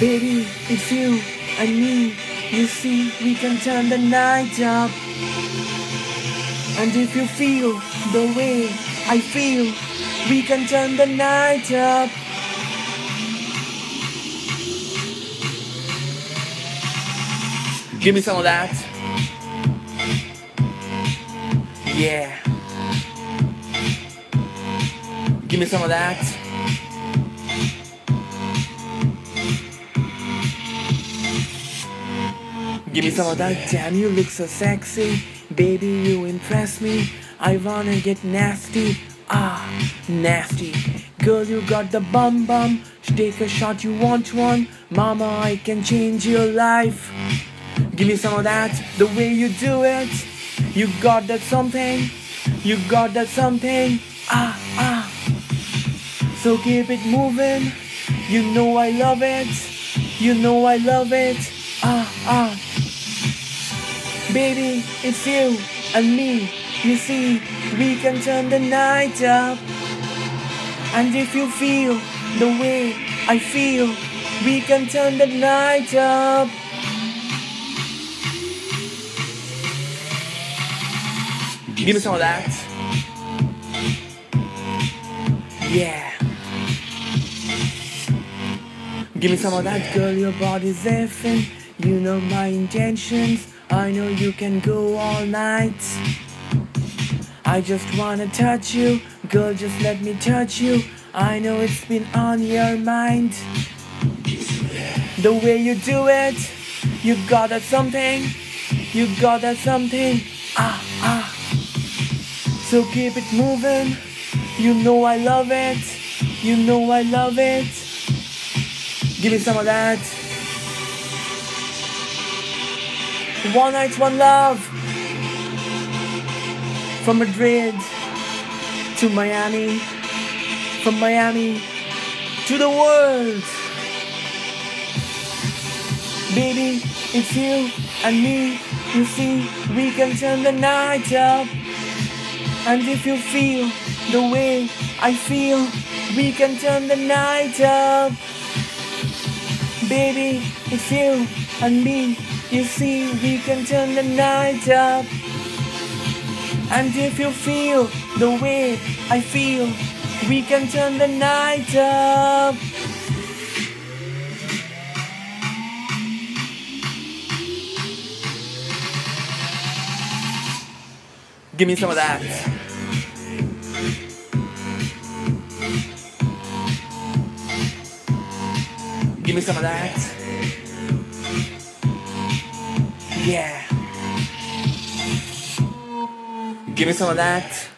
Baby, it's you and me. You see, we can turn the night up. And if you feel the way I feel, we can turn the night up. Give me some of that. Yeah. Give me some of that. Give me some of that. Damn, you look so sexy. Baby, you impress me. I wanna get nasty. Ah, nasty. Girl, you got the bum bum. Take a shot, you want one. Mama, I can change your life. Give me some of that. The way you do it. You got that something. You got that something. Ah, ah. So keep it moving. You know I love it. You know I love it. Ah, ah. Baby, it's you and me. You see, we can turn the night up. And if you feel the way I feel, we can turn the night up. Give me some of that. Yeah. Give me some of that, girl. Your body's effing. You know my intentions. I know you can go all night. I just wanna touch you, girl. Just let me touch you. I know it's been on your mind. The way you do it, you got that something. You got that something. Ah, ah. So keep it moving. You know I love it. You know I love it. Give me some of that. One night, one love. From Madrid to Miami. From Miami to the world. Baby, it's you and me. You see, we can turn the night up. And if you feel the way I feel, we can turn the night up. Baby, it's you and me. You see, we can turn the night up. And if you feel the way I feel, we can turn the night up. Give me some of that. Give me some of that. Yeah. Give me some of that.